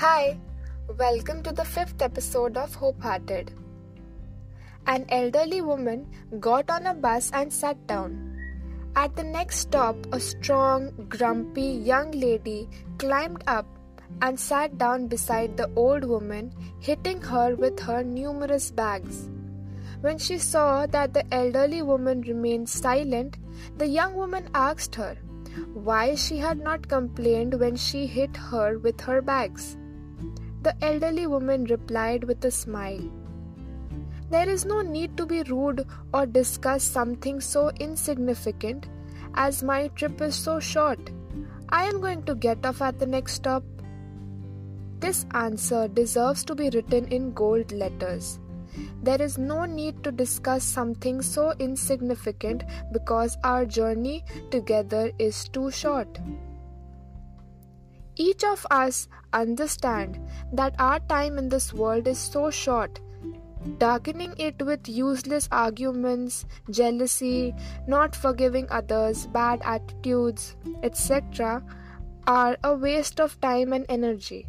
Hi, welcome to the fifth episode of Hope Hearted. An elderly woman got on a bus and sat down. At the next stop, a strong, grumpy young lady climbed up and sat down beside the old woman, hitting her with her numerous bags. When she saw that the elderly woman remained silent, the young woman asked her why she had not complained when she hit her with her bags. The elderly woman replied with a smile. There is no need to be rude or discuss something so insignificant as my trip is so short. I am going to get off at the next stop. This answer deserves to be written in gold letters. There is no need to discuss something so insignificant because our journey together is too short. Each of us understand that our time in this world is so short. Darkening it with useless arguments, jealousy, not forgiving others, bad attitudes, etc., are a waste of time and energy.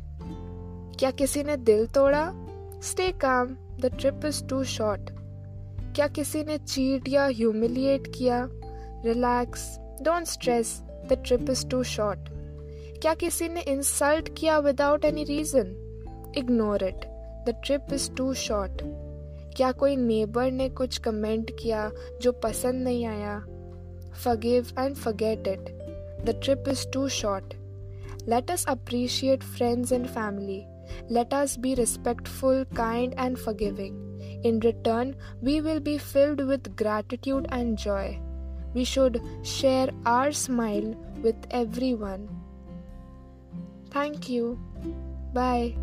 क्या किसी ने दिल तोड़ा stay calm the trip is too short क्या किसी ने cheat या humiliate किया relax don't stress the trip is too short क्या किसी ने इंसल्ट किया without any reason ignore it the trip is too short क्या कोई नेबर ने कुछ कमेंट किया जो पसंद नहीं आया forgive and forget it the trip is too short let us appreciate friends and family let us be respectful, kind, and forgiving. In return, we will be filled with gratitude and joy. We should share our smile with everyone. Thank you. Bye.